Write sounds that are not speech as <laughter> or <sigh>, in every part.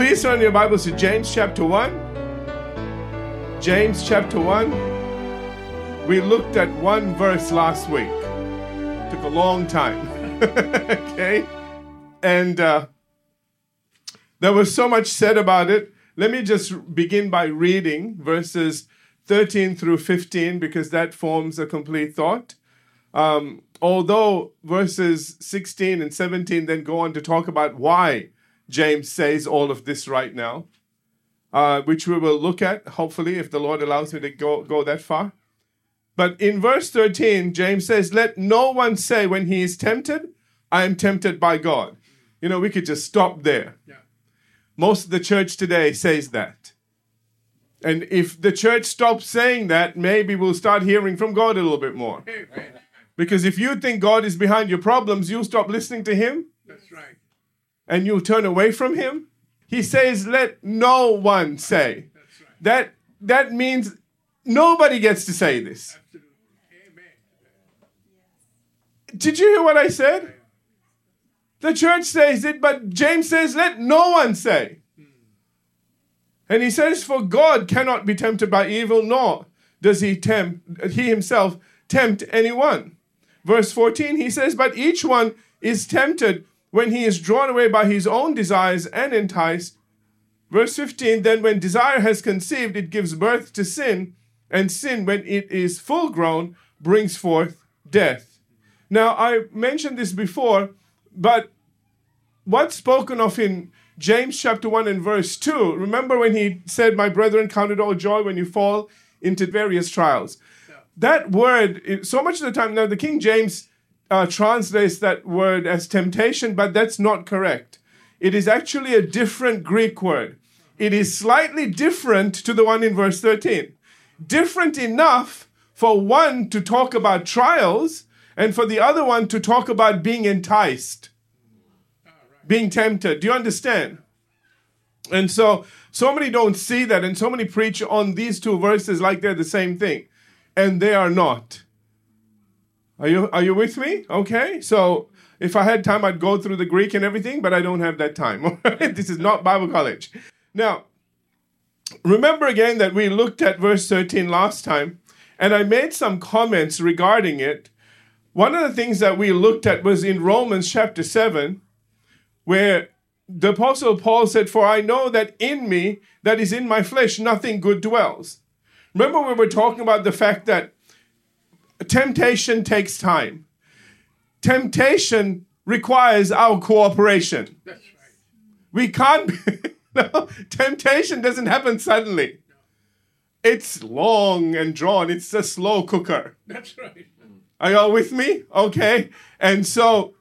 Please turn your Bibles to James chapter 1. James chapter 1. We looked at one verse last week. Took a long time. <laughs> okay? And uh, there was so much said about it. Let me just begin by reading verses 13 through 15 because that forms a complete thought. Um, although verses 16 and 17 then go on to talk about why James says all of this right now, uh, which we will look at, hopefully, if the Lord allows me to go, go that far. But in verse 13, James says, Let no one say when he is tempted, I am tempted by God. You know, we could just stop there. Yeah. Most of the church today says that. And if the church stops saying that, maybe we'll start hearing from God a little bit more. Because if you think God is behind your problems, you'll stop listening to Him. That's right. And you'll turn away from Him. He says, let no one say. Right. That, that means nobody gets to say this. Absolutely. Amen. Did you hear what I said? The church says it, but James says, let no one say. Hmm. And he says, For God cannot be tempted by evil, nor does he tempt, he himself tempt anyone. Verse 14, he says, But each one is tempted when he is drawn away by his own desires and enticed. Verse 15, then when desire has conceived, it gives birth to sin, and sin, when it is full grown, brings forth death. Now, I mentioned this before, but what's spoken of in James chapter 1 and verse 2, remember when he said, My brethren, count it all joy when you fall into various trials that word, so much of the time, now the King James uh, translates that word as temptation, but that's not correct. It is actually a different Greek word. It is slightly different to the one in verse 13. Different enough for one to talk about trials and for the other one to talk about being enticed, being tempted. Do you understand? And so, so many don't see that, and so many preach on these two verses like they're the same thing and they are not. Are you are you with me? Okay. So if I had time, I'd go through the Greek and everything, but I don't have that time. <laughs> this is not Bible college. Now, remember again that we looked at verse 13 last time, and I made some comments regarding it. One of the things that we looked at was in Romans chapter 7, where the Apostle Paul said, For I know that in me, that is in my flesh, nothing good dwells. Remember when we were talking about the fact that temptation takes time. Temptation requires our cooperation. That's right. We can't. <laughs> no, temptation doesn't happen suddenly. It's long and drawn. It's a slow cooker. That's right. Are y'all with me? Okay. And so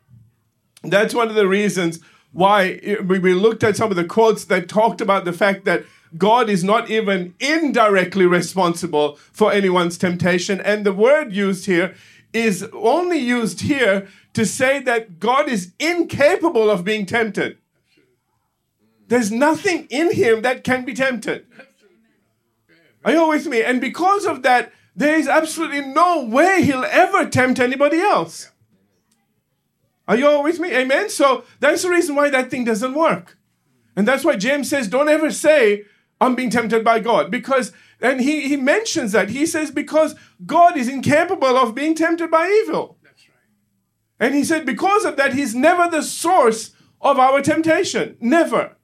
that's one of the reasons why eh, we looked at some of the quotes that talked about the fact that God is not even indirectly responsible for anyone's temptation. And the word used here is only used here to say that God is incapable of being tempted. There's nothing in him that can be tempted. Are you with me? And because of that, there is absolutely no way he'll ever tempt anybody else. Are you all with me? Amen? So that's the reason why that thing doesn't work. And that's why James says, don't ever say, I'm being tempted by God. Because, and he, he mentions that. He says, because God is incapable of being tempted by evil. That's right. And he said, because of that, he's never the source of our temptation. Never.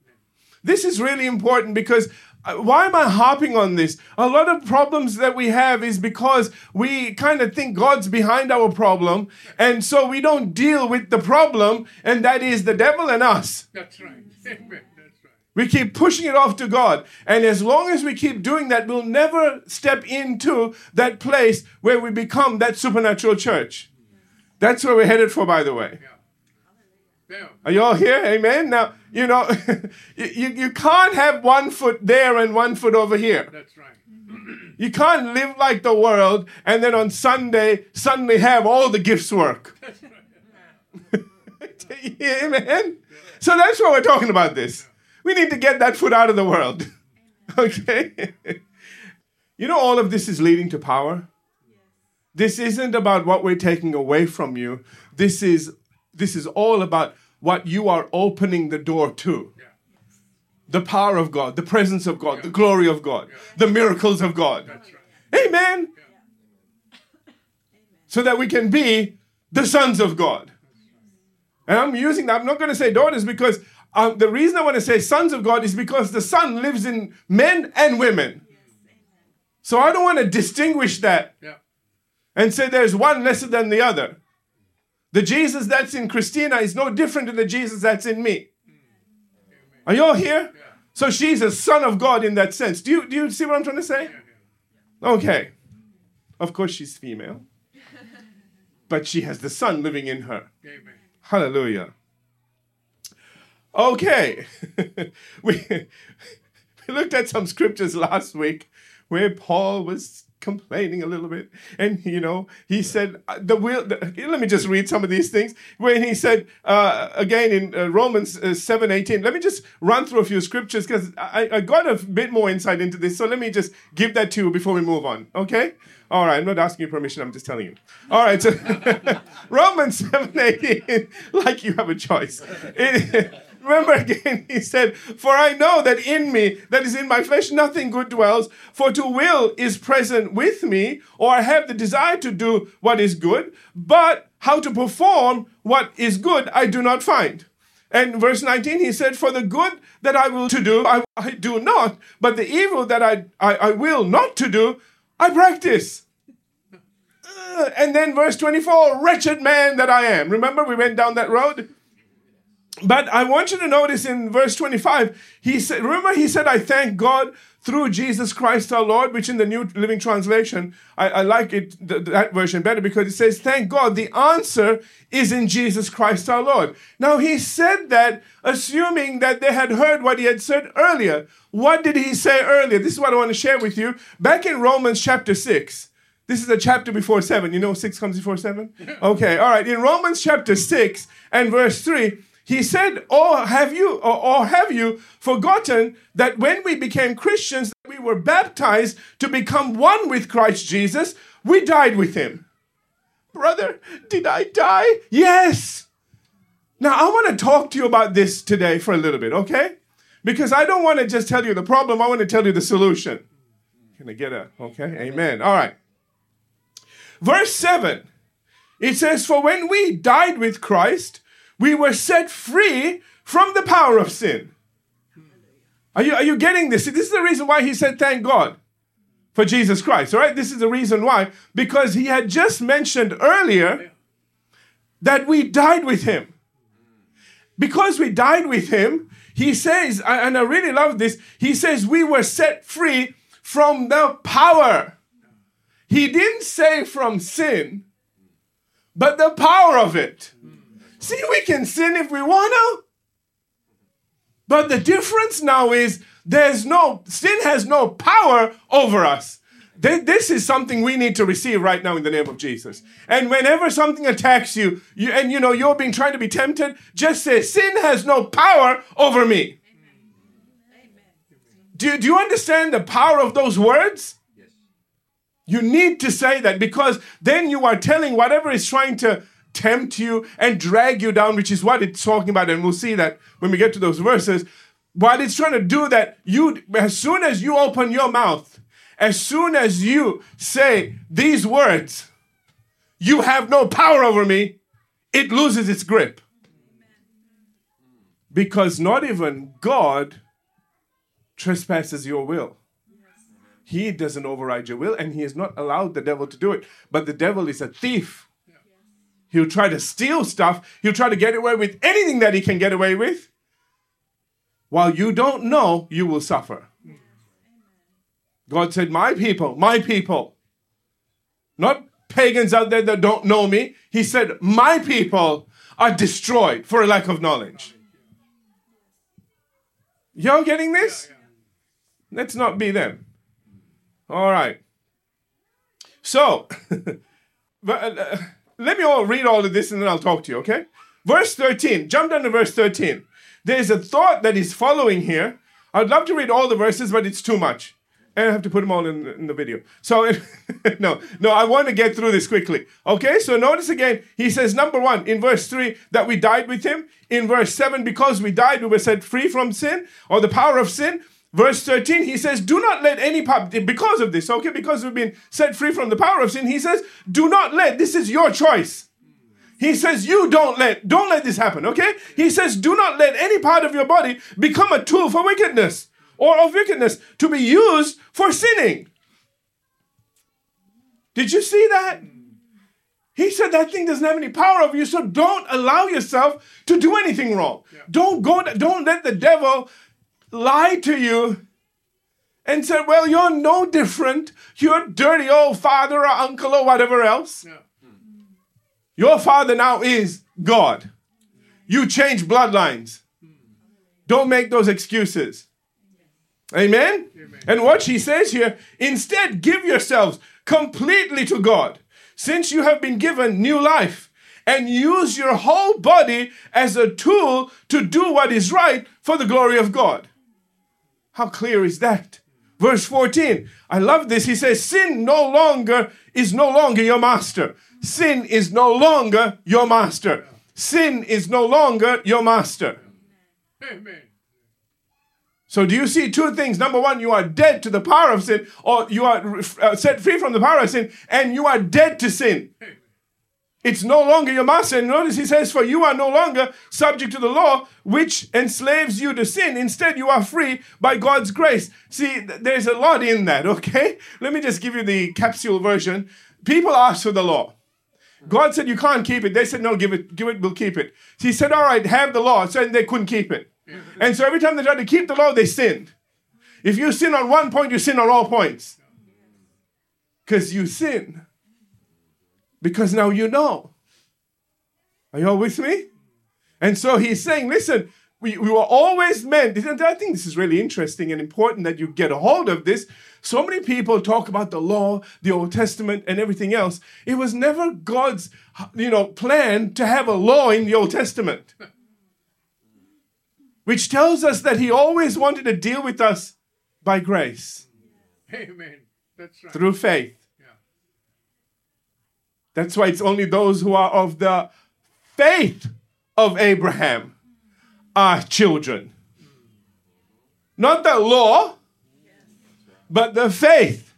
This is really important because uh, why am I harping on this? A lot of problems that we have is because we kind of think God's behind our problem, and so we don't deal with the problem, and that is the devil and us. That's right. <laughs> Amen. We keep pushing it off to God. And as long as we keep doing that, we'll never step into that place where we become that supernatural church. That's where we're headed for, by the way. Are you all here? Amen. Now, you know, <laughs> you, you can't have one foot there and one foot over here. That's right. <clears throat> You can't live like the world and then on Sunday suddenly have all the gifts work. <laughs> <laughs> Amen. So that's why we're talking about this. We need to get that foot out of the world. <laughs> okay? you know, all of this is leading to power. This isn't about what we're taking away from you. This is this is all about what you are opening the door to. the power of God, the presence of God, the glory of God, the miracles of God. Amen. So that we can be the sons of God. And I'm using that. I'm not going to say daughters because um, the reason I want to say sons of God is because the son lives in men and women. So I don't want to distinguish that Yeah. and say there's one lesser than the other. The Jesus that's in Christina is no different than the Jesus that's in me. Are you all here? So she's a son of God in that sense. Do you, do you see what I'm trying to say? Okay. Of course, she's female, <laughs> but she has the son living in her. Amen. Hallelujah. Okay. <laughs> we, <laughs> we looked at some scriptures last week where Paul was complaining a little bit. And, you know, he said, uh, the will, the, let me just read some of these things. When he said, uh, again in uh, Romans uh, 7 18, let me just run through a few scriptures because I, I got a bit more insight into this. So let me just give that to you before we move on. Okay? All right, I'm not asking you permission, I'm just telling you. All right, so <laughs> Romans 7 18, like you have a choice. It- Remember <laughs> again, he said, For I know that in me, that is in my flesh, nothing good dwells. For to will is present with me, or I have the desire to do what is good, but how to perform what is good I do not find. And verse 19, he said, For the good that I will to do, I, I do not, but the evil that I, I, I will not to do, I practice. Uh, and then verse 24, wretched man that I am. Remember, we went down that road? But I want you to notice in verse 25, he said, remember, he said, I thank God through Jesus Christ our Lord, which in the New Living Translation, I, I like it, th- that version better because it says, thank God, the answer is in Jesus Christ our Lord. Now, he said that assuming that they had heard what he had said earlier. What did he say earlier? This is what I want to share with you. Back in Romans chapter 6, this is a chapter before 7. You know 6 comes before 7? <laughs> Okay, all right. In Romans chapter 6 and verse 3, he said, "Or have you, or, or have you forgotten that when we became Christians, we were baptized to become one with Christ Jesus? We died with him." Brother, did I die? Yes. Now I want to talk to you about this today for a little bit, okay? Because I don't want to just tell you the problem. I want to tell you the solution. Can I get a okay? Amen. All right. Verse 7. It says, For when we died with Christ, we were set free from the power of sin. Are you, are you getting this? This is the reason why he said, Thank God for Jesus Christ. All right? This is the reason why. Because he had just mentioned earlier that we died with him. Because we died with him, he says, and I really love this, he says, we were set free from the power. He didn't say from sin, but the power of it. See, we can sin if we want to. But the difference now is there's no, sin has no power over us. This is something we need to receive right now in the name of Jesus. And whenever something attacks you, you and you know you're being trying to be tempted, just say, Sin has no power over me. Do, do you understand the power of those words? Yes. You need to say that because then you are telling whatever is trying to tempt you and drag you down, which is what it's talking about. And we'll see that when we get to those verses. What it's trying to do that you, as soon as you open your mouth, as soon as you say these words, you have no power over me, it loses its grip. Because not even God trespasses your will. He doesn't override your will, and he has not allowed the devil to do it. But the devil is a thief. He'll try to steal stuff, he'll try to get away with anything that he can get away with. While you don't know, you will suffer. God said, My people, my people. Not pagans out there that don't know me. He said, My people are destroyed for a lack of knowledge. Y'all getting this? Let's not be them. All right. So, <laughs> but, uh, let me all read all of this and then I'll talk to you, okay? Verse 13. Jump down to verse 13. There's a thought that is following here. I'd love to read all the verses, but it's too much. And I have to put them all in, in the video. So, <laughs> no, no, I want to get through this quickly. Okay, so notice again, he says, number one, in verse three, that we died with him. In verse seven, because we died, we were set free from sin or the power of sin. Verse 13, he says, Do not let any power, because of this, okay, because we've been set free from the power of sin, he says, Do not let, this is your choice. He says, You don't let, don't let this happen, okay? He says, Do not let any part of your body become a tool for wickedness or of wickedness to be used for sinning. Did you see that? He said that thing doesn't have any power over you, so don't allow yourself to do anything wrong. Yeah. Don't go, don't let the devil lie to you and said, Well, you're no different. You're dirty old father or uncle or whatever else. Yeah. Your father now is God. You change bloodlines. Don't make those excuses. Amen? Amen? And what she says here instead, give yourselves completely to God, since you have been given new life, and use your whole body as a tool to do what is right for the glory of God. How clear is that? Verse 14. I love this. He says, Sin no longer is no longer your master. Sin is no longer your master. Sin is no longer your master. Amen. So, do you see two things? Number one, you are dead to the power of sin, or you are uh, set free from the power of sin, and you are dead to sin. It's no longer your master. And notice he says, For you are no longer subject to the law, which enslaves you to sin. Instead, you are free by God's grace. See, there's a lot in that, <laughs> okay? Let me just give you the capsule version. People ask for the law. God said, You can't keep it. They said, No, give it, give it, we'll keep it. He said, All right, have the law. So they couldn't keep it. And so every time they tried to keep the law, they sinned. If you sin on one point, you sin on all points. Because you sin. Because now you know. Are you all with me? And so he's saying, listen, we, we were always meant, and I think this is really interesting and important that you get a hold of this. So many people talk about the law, the Old Testament, and everything else. It was never God's, you know, plan to have a law in the Old Testament which tells us that he always wanted to deal with us by grace. Amen. That's right. Through faith. That's why it's only those who are of the faith of Abraham are children. Not the law, but the faith.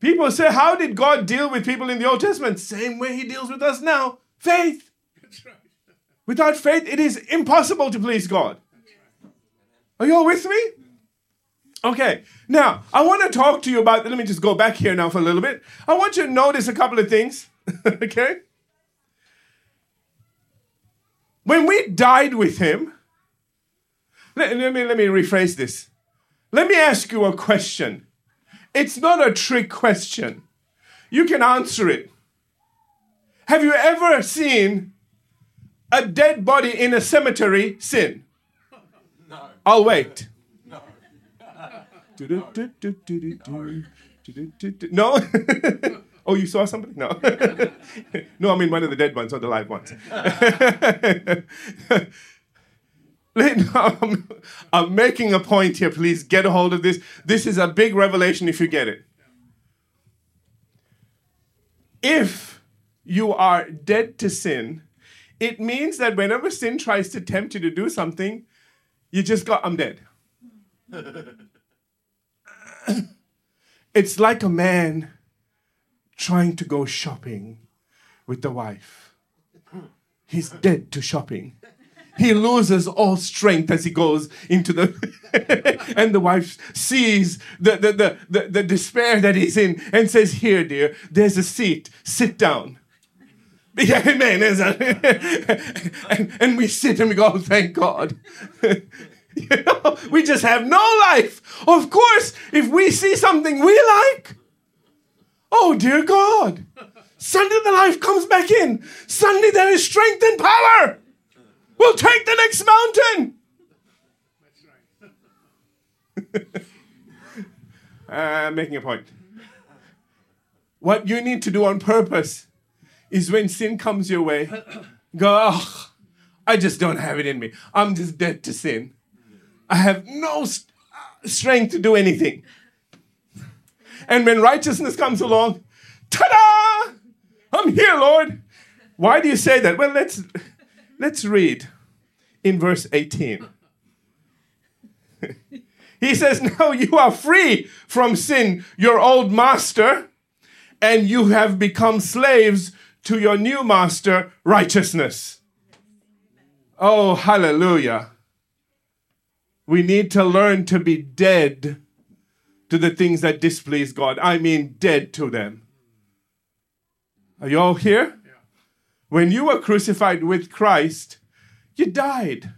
People say, How did God deal with people in the Old Testament? Same way He deals with us now faith. Without faith, it is impossible to please God. Are you all with me? Okay, now I want to talk to you about. Let me just go back here now for a little bit. I want you to notice a couple of things. <laughs> okay? When we died with him, let, let, me, let me rephrase this. Let me ask you a question. It's not a trick question. You can answer it. Have you ever seen a dead body in a cemetery sin? <laughs> No. I'll wait. No. Oh, you saw somebody? No. no, I mean one of the dead ones, or the live ones. I'm, I'm making a point here. Please get a hold of this. This is a big revelation if you get it. If you are dead to sin, it means that whenever sin tries to tempt you to do something, you just go, I'm dead. <clears throat> it's like a man trying to go shopping with the wife. He's dead to shopping. He loses all strength as he goes into the <laughs> and the wife sees the, the, the, the, the despair that he's in and says, Here, dear, there's a seat. Sit down. <laughs> Yeah, amen. <laughs> and, and we sit and we go, oh, thank God. You <laughs> know, we just have no life. Of course, if we see something we like, oh dear God, suddenly the life comes back in. Suddenly there is strength and power. We'll take the next mountain. That's <laughs> right. uh, making a point. What you need to do on purpose is when sin comes your way, <coughs> go, oh, I just don't have it in me. I'm just dead to sin. I have no st- uh, strength to do anything. And when righteousness comes along, ta da! I'm here, Lord. Why do you say that? Well, let's let's read in verse 18. <laughs> he says, Now you are free from sin, your old master, and you have become slaves to your new master, righteousness. Oh, hallelujah. We need to learn to be dead to the things that displease God. I mean, dead to them. Are you all here? When you were crucified with Christ, you died.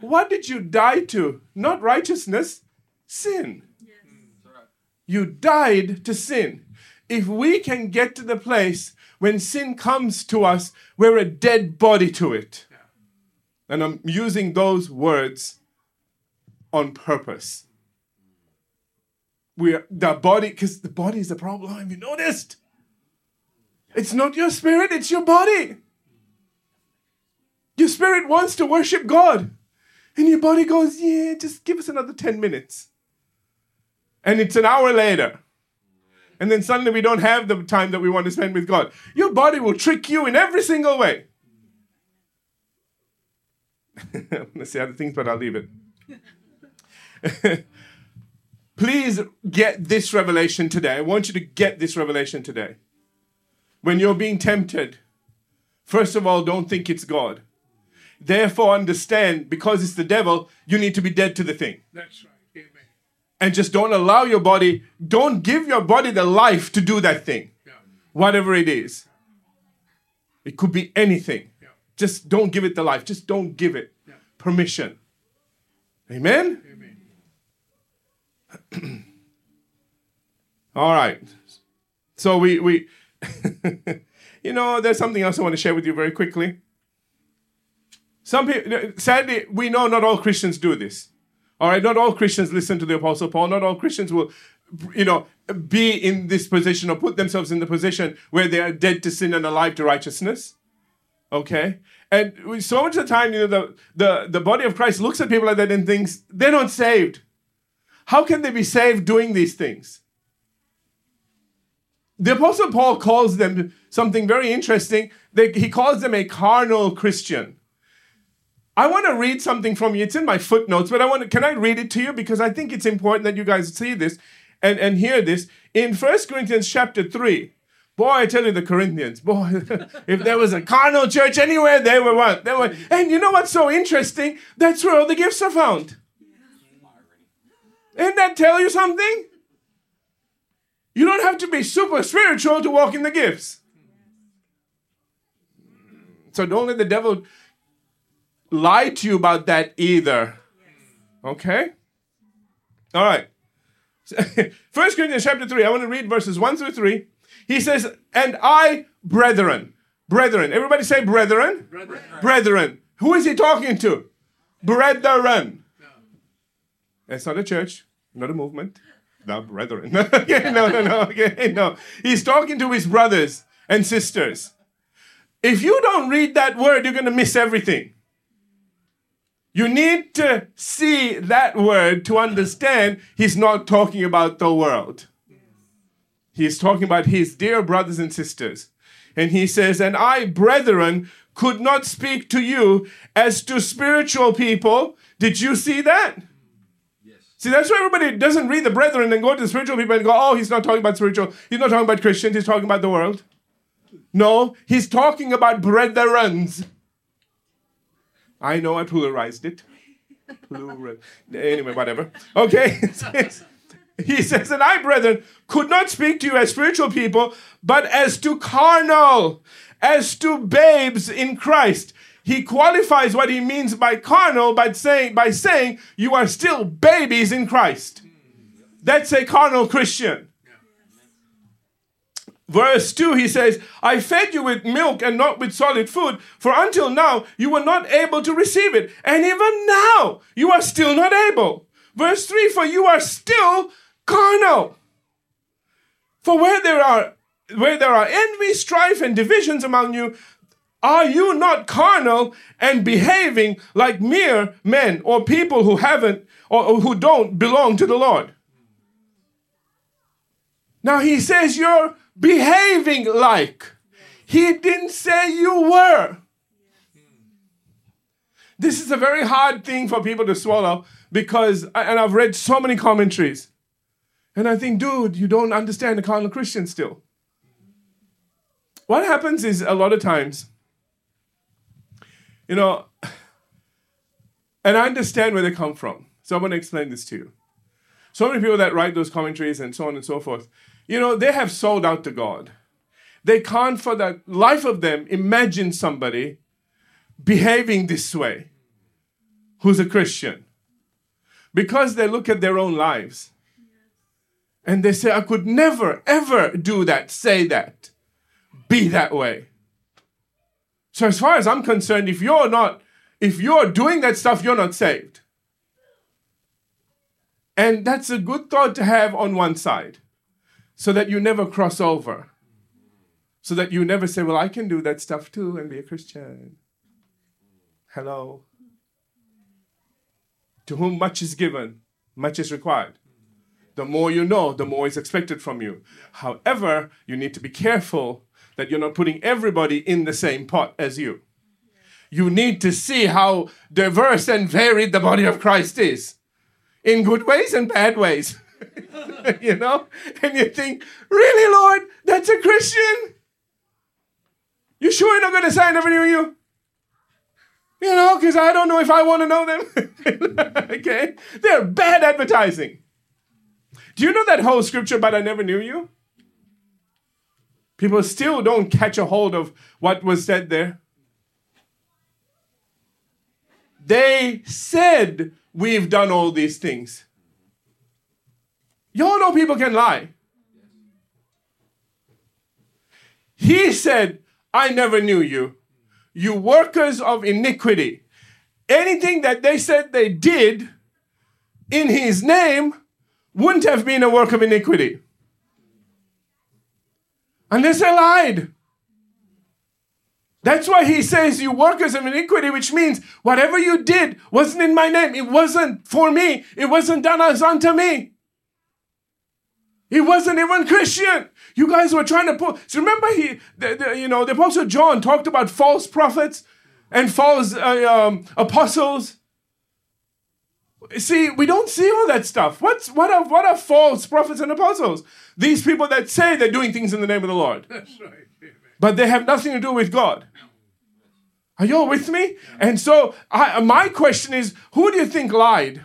What did you die to? Not righteousness, sin. You died to sin. If we can get to the place when sin comes to us, we're a dead body to it. And I'm using those words on purpose. We the body, because the body is the problem. Have you noticed? It's not your spirit, it's your body. Your spirit wants to worship God. And your body goes, yeah, just give us another 10 minutes. And it's an hour later. And then suddenly we don't have the time that we want to spend with God. Your body will trick you in every single way. <laughs> I'm going to say other things, but I'll leave it. <laughs> Please get this revelation today. I want you to get this revelation today. When you're being tempted, first of all, don't think it's God. Therefore, understand because it's the devil, you need to be dead to the thing. That's right. Amen. And just don't allow your body, don't give your body the life to do that thing, Yeah. whatever it is. It could be anything. Yeah. Just don't give it the life. Just don't give it Yeah. permission. Amen? <clears throat> All right. So we we <laughs> you know, there's something else I want to share with you very quickly. Some people sadly we know not all Christians do this. All right, not all Christians listen to the apostle Paul. Not all Christians will you know be in this position or put themselves in the position where they are dead to sin and alive to righteousness. Okay? And so much of the time, you know, the, the, the body of Christ looks at people like that and thinks they're not saved. How can they be saved doing these things? the apostle paul calls them something very interesting. They- he calls them a carnal christian. I want to read something from you. It's in my footnotes but i want to can i read it to you? Because i think it's important that you guys see this and, and hear this. In 1 corinthians chapter 3 boy i tell you the corinthians boy <laughs> if there was a carnal church anywhere they were one they were and you know what's so interesting? That's where all the gifts are found didn't that tell you something you don't have to be super spiritual to walk in the gifts. So don't let the devil lie to you about that either. Okay? All right. <laughs> First Corinthians chapter 3, I want to read verses 1 through 3. He says, And I, brethren, brethren, everybody say brethren. Brother. Brethren. Who is he talking to? Brethren. That's not a church, not a movement. The brethren. <laughs> Okay, no, no, no. Okay, no. He's talking to his brothers and sisters. If you don't read that word, you're going to miss everything. You need to see that word to understand he's not talking about the world. He's talking about his dear brothers and sisters. And he says, And I, brethren, could not speak to you as to spiritual people. Did you see that? See, that's why everybody doesn't read the brethren and go to the spiritual people and go, oh, he's not talking about spiritual. He's not talking about Christians. He's talking about the world. No, he's talking about brethrens. I know I pluralized it. Plural. Anyway, whatever. Okay. <laughs> he says, and I, brethren, could not speak to you as spiritual people, but as to carnal, as to babes in Christ. He qualifies what he means by carnal by saying, by saying you are still babies in Christ. That's a carnal Christian. Verse 2, he says, I fed you with milk and not with solid food, for until now you were not able to receive it. And even now you are still not able. Verse 3, for you are still carnal. For where there are where there are envy, strife, and divisions among you, are you not carnal and behaving like mere men or people who haven't or, who don't belong to the Lord? Now he says you're behaving like. He didn't say you were. This is a very hard thing for people to swallow because, and I've read so many commentaries, and I think, dude, you don't understand the carnal Christian still. What happens is a lot of times, you know, and I understand where they come from. So I'm going to explain this to you. So many people that write those commentaries and so on and so forth, you know, they have sold out to God. They can't, for the life of them, imagine somebody behaving this way who's a Christian because they look at their own lives and they say, I could never, ever do that, say that, be that way. So, as far as I'm concerned, if you're not, if you're doing that stuff, you're not saved. And that's a good thought to have on one side so that you never cross over. So that you never say, Well, I can do that stuff too and be a Christian. Hello. To whom much is given, much is required. The more you know, the more is expected from you. However, you need to be careful that you're not putting everybody in the same pot as you. You need to see how diverse and varied the body of Christ is in good ways and bad ways. <laughs> you know? And you think, really, Lord, that's a Christian? You sure you're not going to sign up knew you? You know, because I don't know if I want to know them. <laughs> okay? They're bad advertising. Do you know that whole scripture but I never knew you? People still don't catch a hold of what was said there. They said we've done all these things. Y'all know people can lie. He said, I never knew you. You workers of iniquity. Anything that they said they did in his name wouldn't have been a work of iniquity. Unless they lied. That's why he says, You workers of iniquity, which means whatever you did wasn't in my name. It wasn't for me. It wasn't done as unto me. He wasn't even Christian. You guys were trying to pull. So remember, he, the, the, you know, the Apostle John talked about false prophets and false uh, um, apostles. See, we don't see all that stuff. What's what are what are false prophets and apostles? These people that say they're doing things in the name of the Lord. <laughs> That's right. But they have nothing to do with God. Are you all with me? And so, I, my question is who do you think lied?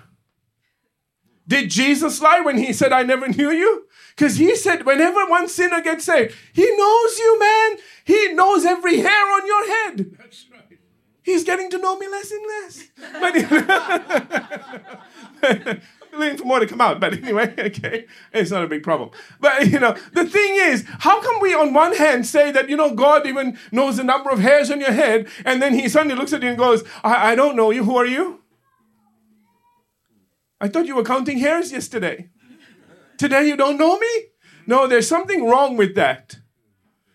Did Jesus lie when he said, I never knew you? Because he said, whenever one sinner gets saved, he knows you, man. He knows every hair on your head. That's. He's getting to know me less and less. But <laughs> I'm waiting for more to come out. But anyway, <laughs> okay, it's not a big problem. But you know, the thing is, how come we on one hand say that you know God even knows the number of hairs on your head, and then He suddenly looks at you and goes, I, I don't know you. Who are you? I thought you were counting hairs yesterday. Today you don't know me? No, there's something wrong with that.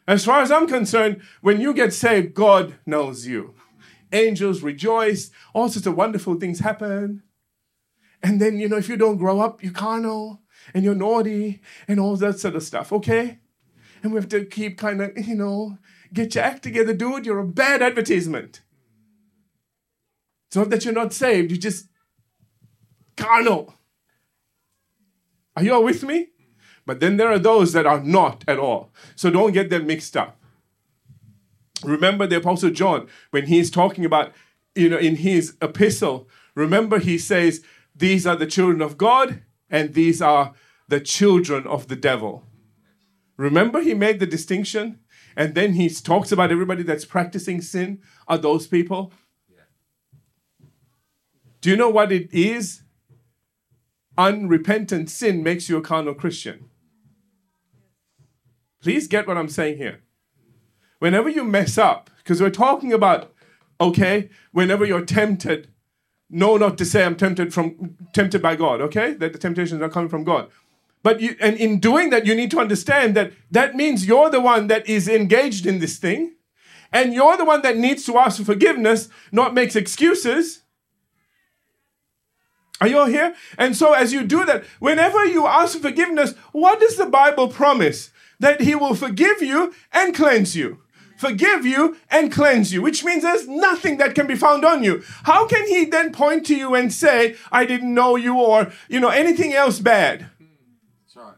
As far as I'm concerned, when you get saved, God knows you. Angels rejoice, all sorts of wonderful things happen. And then, you know, if you don't grow up, you're carnal and you're naughty and all that sort of stuff, okay? And we have to keep kind of, you know, get your act together, dude. You're a bad advertisement. It's not that you're not saved, you're just carnal. Are you all with me? But then there are those that are not at all. So don't get them mixed up. Remember the Apostle John, when he's talking about, you know, in his epistle, remember he says, These are the children of God, and these are the children of the devil. Remember he made the distinction? And then he talks about everybody that's practicing sin are those people. Do you know what it is? Unrepentant sin makes you a carnal Christian. Please get what I'm saying here. Whenever you mess up, because we're talking about, okay, whenever you're tempted, know not to say I'm tempted from tempted by God, okay? That the temptations are coming from God. But you, and in doing that, you need to understand that that means you're the one that is engaged in this thing, and you're the one that needs to ask for forgiveness, not makes excuses. Are you all here? And so, as you do that, whenever you ask for forgiveness, what does the Bible promise? That He will forgive you and cleanse you. Forgive you and cleanse you, which means there's nothing that can be found on you. How can He then point to you and say, I didn't know you, or, you know, anything else bad? That's right.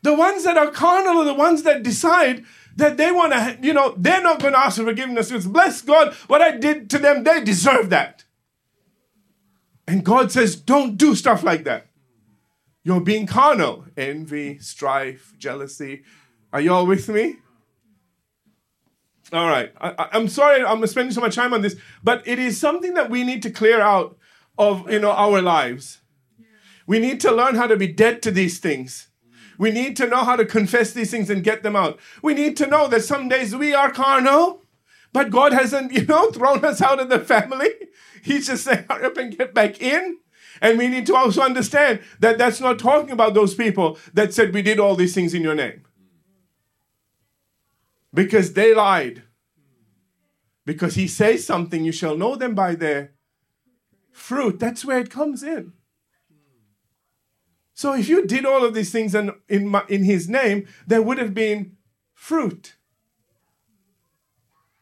The ones that are carnal are the ones that decide that they want to, you know, they're not going to ask for forgiveness. It's bless God, what I did to them, they deserve that. And God says, don't do stuff like that. You're being carnal. Envy, strife, jealousy. Are you all with me? All right. I, am sorry I'm spending so much time on this, but it is something that we need to clear out of you know our lives. We need to learn how to be dead to these things. We need to know how to confess these things and get them out. We need to know that some days we are carnal, but God hasn't, <laughs> you know, thrown us out of the family. He's just saying, hurry up and get back in. And we need to also understand that that's not talking about those people that said we did all these things in your name. Because they lied. Because he says something, you shall know them by their fruit. That's where it comes in. So if you did all of these things in, in, my, in his name, there would have been fruit.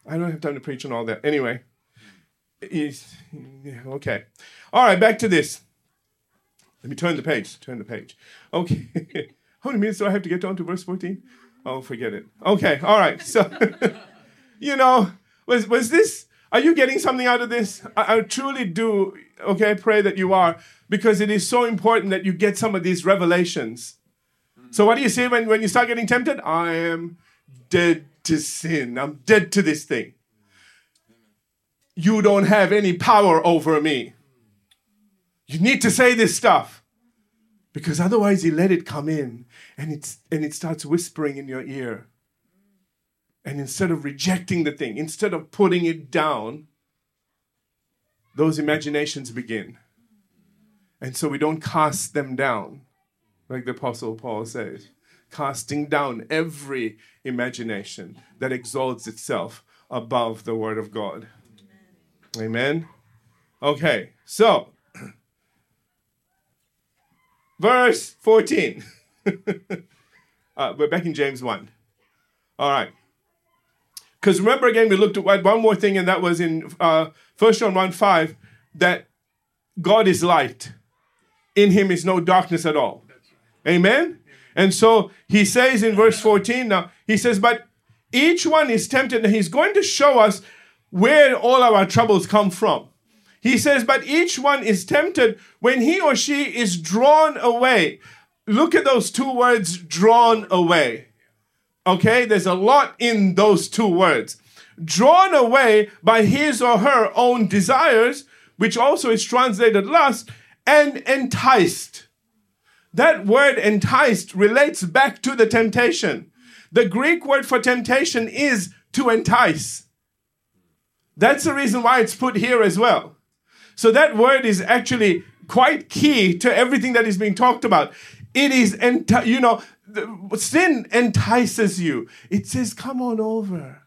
I don't have time to preach on all that. Anyway, okay. All right, back to this. Let me turn the page. Turn the page. Okay. <laughs> How many minutes do I have to get down to verse 14? Oh, forget it. Okay, all right. So, <laughs> you know, was, was this, are you getting something out of this? I, I truly do, okay, pray that you are, because it is so important that you get some of these revelations. So, what do you say when, when you start getting tempted? I am dead to sin. I'm dead to this thing. You don't have any power over me. You need to say this stuff because otherwise you let it come in and it's and it starts whispering in your ear. And instead of rejecting the thing, instead of putting it down, those imaginations begin. And so we don't cast them down, like the Apostle Paul says, casting down every imagination that exalts itself above the Word of God. Amen. Okay, so verse 14. <laughs> uh, we're back in James 1. All right. Because remember again, we looked at one more thing, and that was in uh, 1 John 1 5, that God is light. In him is no darkness at all. Amen? And so he says in verse 14 now, he says, But each one is tempted, and he's going to show us where all our troubles come from. He says, But each one is tempted when he or she is drawn away. Look at those two words, drawn away. Okay, there's a lot in those two words. Drawn away by his or her own desires, which also is translated lust, and enticed. That word enticed relates back to the temptation. The Greek word for temptation is to entice. That's the reason why it's put here as well. So that word is actually quite key to everything that is being talked about. It is, enti- you know, sin entices you. It says, come on over.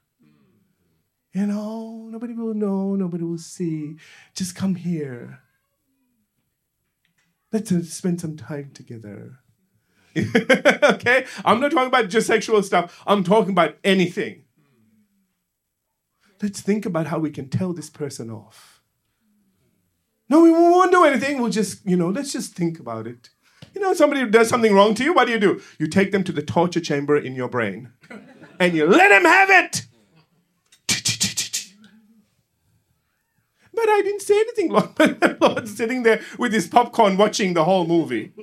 You know, nobody will know, nobody will see. Just come here. Let's uh, spend some time together. <laughs> okay? I'm not talking about just sexual stuff, I'm talking about anything. Let's think about how we can tell this person off. No, we won't do anything. We'll just, you know, let's just think about it. You know, somebody does something wrong to you, what do you do? You take them to the torture chamber in your brain and you let them have it. But I didn't say anything, <laughs> Lord. Lord's sitting there with his popcorn watching the whole movie.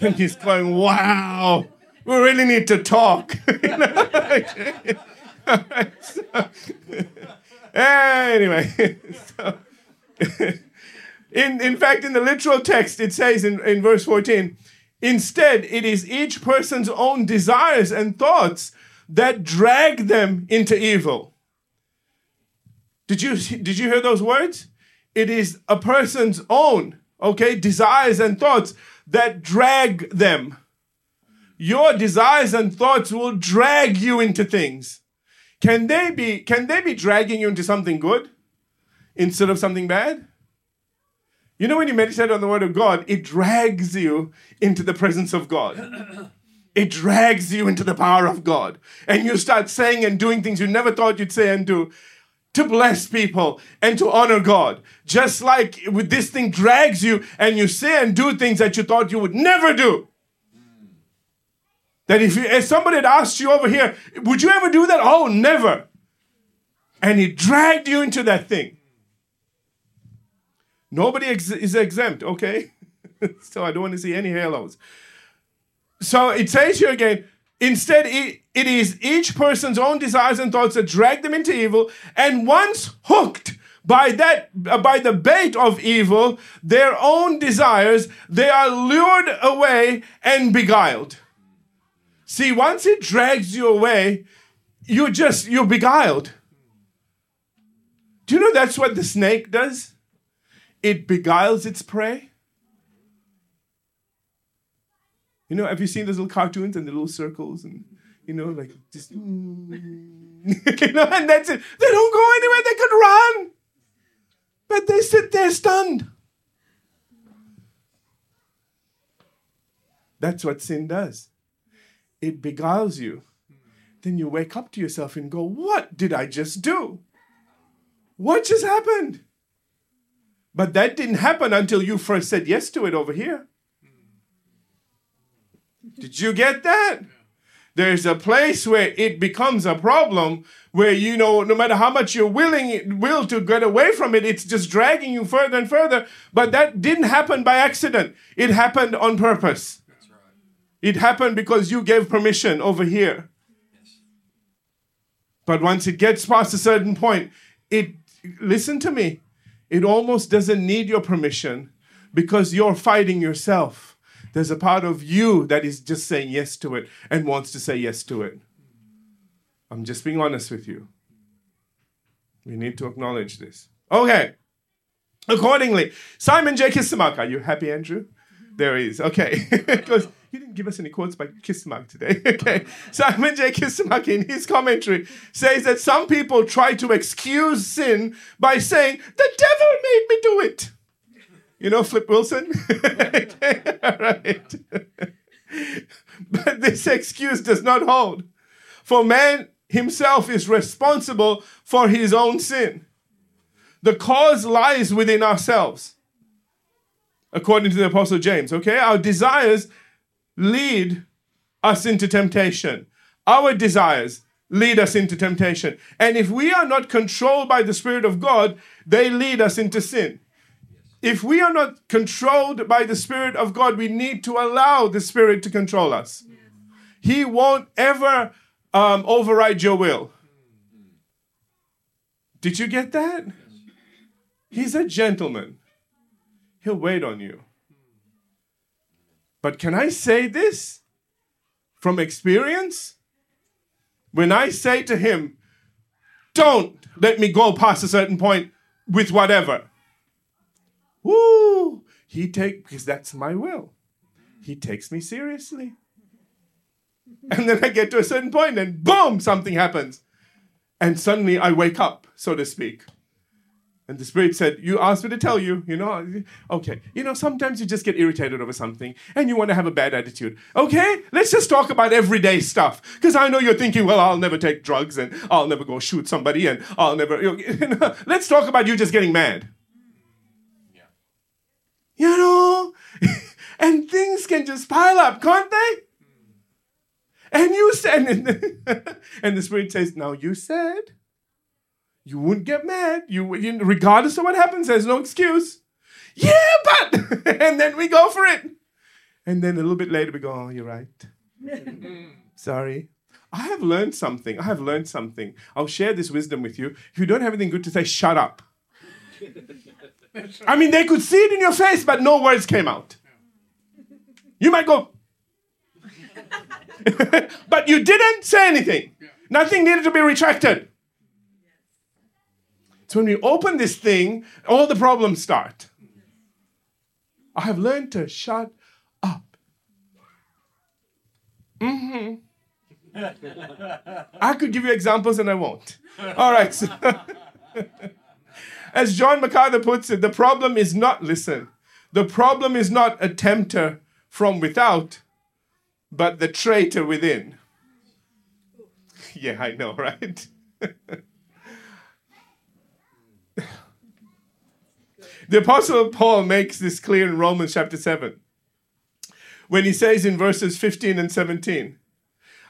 And he's going, wow, we really need to talk. <laughs> <laughs> anyway, so, <laughs> in, in fact, in the literal text, it says in, in verse 14, instead, it is each person's own desires and thoughts that drag them into evil. Did you, did you hear those words? It is a person's own, okay, desires and thoughts that drag them. Your desires and thoughts will drag you into things. Can they be, can they be dragging you into something good instead of something bad? You know, when you meditate on the Word of God, it drags you into the presence of God. <coughs> It drags you into the power of God. And you start saying and doing things you never thought you'd say and do to bless people and to honor God. Just like with this thing drags you and you say and do things that you thought you would never do. That if, you, if somebody had asked you over here, would you ever do that? Oh, never. And it dragged you into that thing. Nobody ex- is exempt, okay? <laughs> so I don't want to see any halos. So it says here again, instead, it, it is each person's own desires and thoughts that drag them into evil, and once hooked by that uh, by the bait of evil, their own desires, they are lured away and beguiled. See, once it drags you away, you just you're beguiled. Do you know that's what the snake does? It beguiles its prey. You know, have you seen those little cartoons and the little circles and you know, like just <laughs> you know, and that's it. They don't go anywhere. They could run, but they sit there stunned. That's what sin does. It beguiles you. Then you wake up to yourself and go, What did I just do? What just happened? But that didn't happen until you first said yes to it over here. Did you get that? There's a place where it becomes a problem where you know no matter how much you're willing will to get away from it it's just dragging you further and further but that didn't happen by accident it happened on purpose That's right. it happened because you gave permission over here yes. but once it gets past a certain point it listen to me it almost doesn't need your permission because you're fighting yourself there's a part of you that is just saying yes to it and wants to say yes to it. I'm just being honest with you. We need to acknowledge this. Okay. Accordingly, Simon J. Kistemaker. Are you happy, Andrew? There he is. Okay. <laughs> He didn't give us any quotes by Kistemaker today. <laughs> okay. Simon J. Kistemaker in his commentary says that some people try to excuse sin by saying, the devil made me do it. You know Flip Wilson? <laughs> <laughs> right. but this excuse does not hold. For man himself is responsible for his own sin. The cause lies within ourselves, according to the Apostle James. Okay? Our desires lead us into temptation. Our desires lead us into temptation. And if we are not controlled by the Spirit of God, they lead us into sin if we are not controlled by the Spirit of God, we need to allow the Spirit to control us. He won't ever um, override your will. Did you get that? He's a gentleman. He'll wait on you. But can I say this from experience? When I say to him, don't let me go past a certain point with whatever Woo! He take because that's my will. He takes me seriously. And then I get to a certain point and boom, something happens. And suddenly I wake up, so to speak. And the Spirit said, You asked me to tell you, you know, okay. You know, sometimes you just get irritated over something and you want to have a bad attitude. Okay, let's just talk about everyday stuff. Because I know you're thinking, Well, I'll never take drugs and I'll never go shoot somebody and I'll never, you know, <laughs> let's talk about you just getting mad Yeah. you know? <laughs> and things can just pile up, can't they? And you said, <laughs> and the Spirit says, Now you said you wouldn't get mad. You, regardless of what happens, there's no excuse. Yeah, but, <laughs> and then we go for it. And then a little bit later, we go, Oh, you're right. <laughs> Sorry. I have learned something. I have learned something. I'll share this wisdom with you. If you don't have anything good to say, shut up. <laughs> I mean, they could see it in your face, but no words came out. You might go, but you didn't say anything. Nothing needed to be retracted. So when we open this thing, all the problems start. I have learned to shut up. Mm-hmm. I could give you examples and I won't. All right. So <laughs> As John MacArthur puts it, the problem is not, listen, the problem is not a tempter from without, but the traitor within. <laughs> yeah, I know, right? <laughs> the Apostle Paul makes this clear in Romans chapter 7 when he says in verses 15 and 17,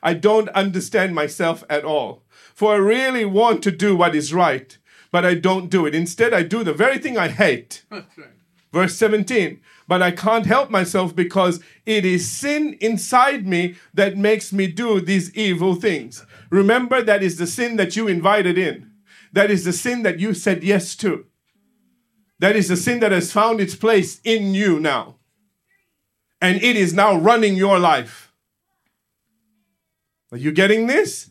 I don't understand myself at all, for I really want to do what is right, but I don't do it. Instead, I do the very thing I hate. <laughs> Right. Verse 17, but I can't help myself because it is sin inside me that makes me do these evil things. Remember, that is the sin that you invited in. That is the sin that you said yes to. That is a sin that has found its place in you now. And it is now running your life. Are you getting this?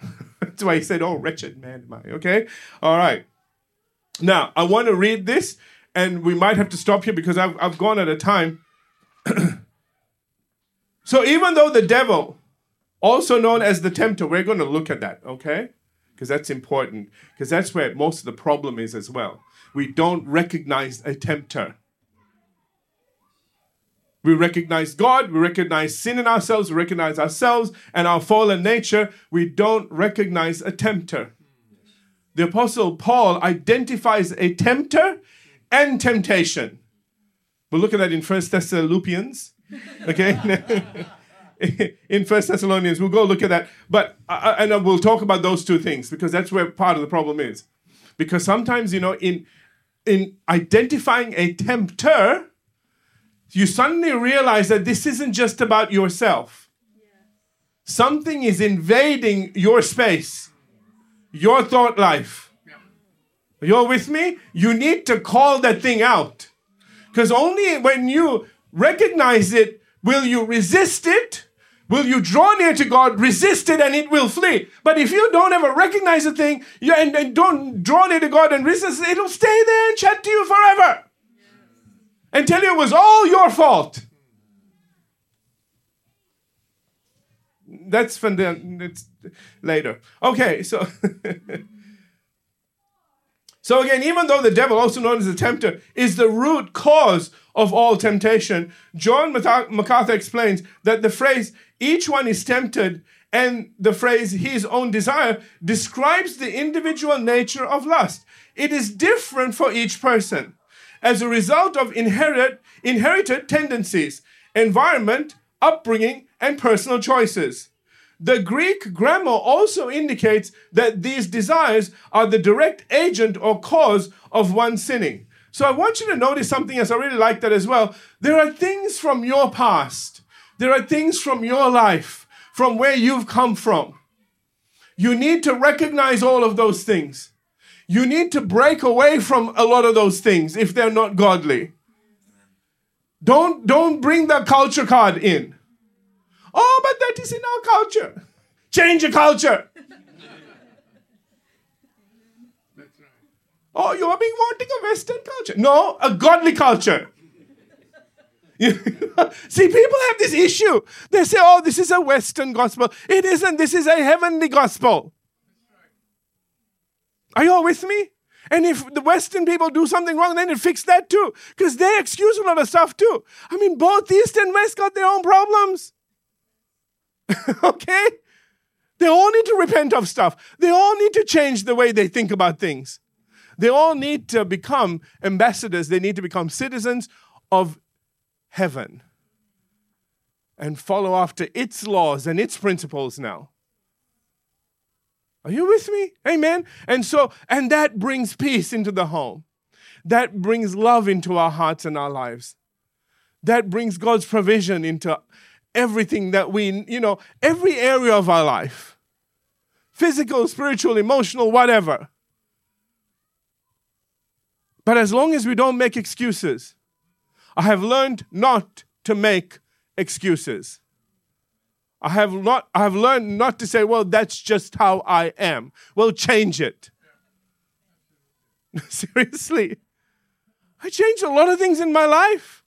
<laughs> That's why he said, Oh, wretched man am I. Okay? All right. Now, I want to read this, and we might have to stop here because I've, I've gone at a time. <clears throat> so, even though the devil, also known as the tempter, we're going to look at that, okay? Because that's important, because that's where most of the problem is as well. We don't recognize a tempter. We recognize God, we recognize sin in ourselves, we recognize ourselves and our fallen nature. We don't recognize a tempter. The Apostle Paul identifies a tempter and temptation. We'll look at that in First Thessalonians. Okay? <laughs> <laughs> <laughs> in First Thessalonians, we'll go look at that. But and we'll talk about those two things because that's where part of the problem is. Because sometimes, you know, in in identifying a tempter, you suddenly realize that this isn't just about yourself. Something is invading your space, your thought life. You're with me? You need to call that thing out. Because only when you recognize it will you resist it. Will you draw near to God, resist it, and it will flee? But if you don't ever recognize a thing you, and, and don't draw near to God and resist it, it'll stay there and chat to you forever you it was all your fault. That's from the it's later. Okay, so <laughs> so again, even though the devil, also known as the tempter, is the root cause of all temptation, John MacArthur explains that the phrase "each one is tempted" and the phrase "his own desire" describes the individual nature of lust. It is different for each person as a result of inherit, inherited tendencies, environment, upbringing, and personal choices. The Greek grammar also indicates that these desires are the direct agent or cause of one sinning. So I want you to notice something else. I really like that as well. There are things from your past, there are things from your life, from where you've come from. You need to recognize all of those things. You need to break away from a lot of those things if they're not godly. Don't, don't bring the culture card in. Oh, but that is in our culture. Change the culture. Oh, you're being wanting a Western culture. No, a godly culture. <laughs> See, people have this issue. They say, oh, this is a Western gospel. It isn't. This is a heavenly gospel. Are you all with me? And if the Western people do something wrong, then it fix that too. Because they excuse a lot of stuff too. I mean, both East and West got their own problems. <laughs> okay? They all need to repent of stuff. They all need to change the way they think about things. They all need to become ambassadors. They need to become citizens of heaven and follow after its laws and its principles now. Are you with me? Amen. And so, and that brings peace into the home. That brings love into our hearts and our lives. That brings God's provision into everything that we, you know, every area of our life physical, spiritual, emotional, whatever. But as long as we don't make excuses, I have learned not to make excuses. I have not I have learned not to say, well, that's just how I am. Well, change it. <laughs> Seriously. I changed a lot of things in my life.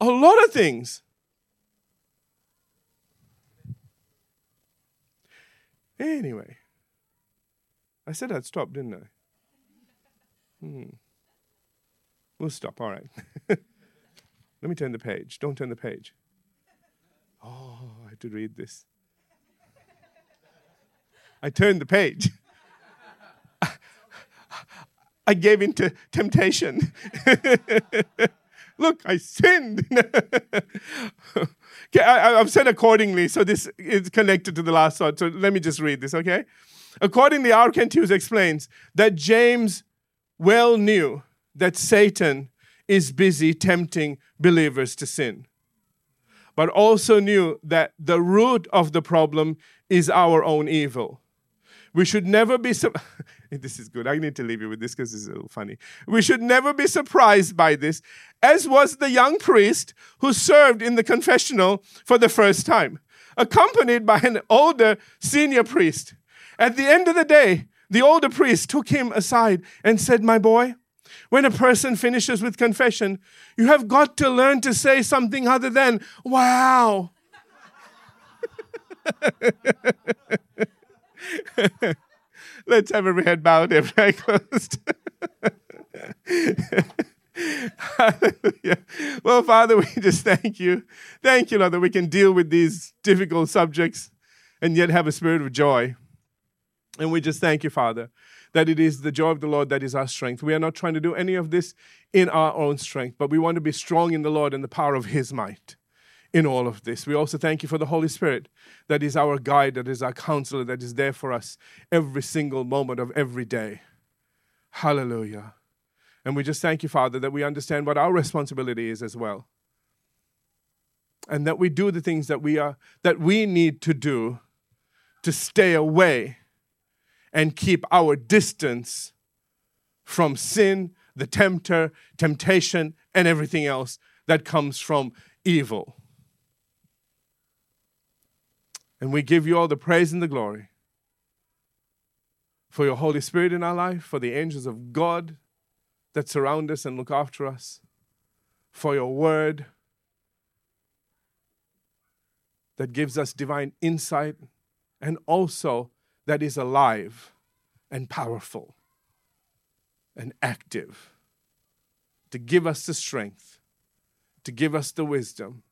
A lot of things. Anyway, I said I'd stop, didn't I? Hmm. We'll stop. All right. <laughs> Let me turn the page. Don't turn the page. Oh, I have to read this. I turned the page. <laughs> I gave into temptation. <laughs> Look, I sinned. okay, I, have said accordingly, so this is connected to the last thought. So let me just read this, okay? Accordingly, Hughes explains that James well knew that Satan is busy tempting believers to sin, but also knew that the root of the problem is our own evil. We should never be. Su- <laughs> this is good. I need to leave you with this because it's a little funny. We should never be surprised by this, as was the young priest who served in the confessional for the first time, accompanied by an older senior priest. At the end of the day, the older priest took him aside and said, My boy, when a person finishes with confession, you have got to learn to say something other than, wow. <laughs> Let's have every head bowed, every eye closed. Hallelujah. Well, Father, we just thank you. Thank you, Lord, that we can deal with these difficult subjects and yet have a spirit of joy. And we just thank you, Father, that it is the joy of the Lord that is our strength. We are not trying to do any of this in our own strength, but we want to be strong in the Lord and the power of His might in all of this. We also thank you for the Holy Spirit that is our guide, that is our counselor, that is there for us every single moment of every day. Hallelujah. And we just thank you, Father, that we understand what our responsibility is as well. And that we do the things that we are that we need to do to stay away and keep our distance from sin, the tempter, temptation, and everything else that comes from evil. And we give you all the praise and the glory for your Holy Spirit in our life, for the angels of God that surround us and look after us, for your word that gives us divine insight and also that is alive and powerful and active to give us the strength, to give us the wisdom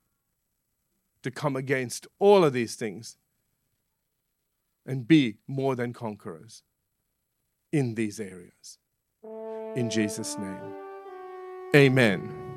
to come against all of these things and be more than conquerors in these areas. In Jesus' name, amen.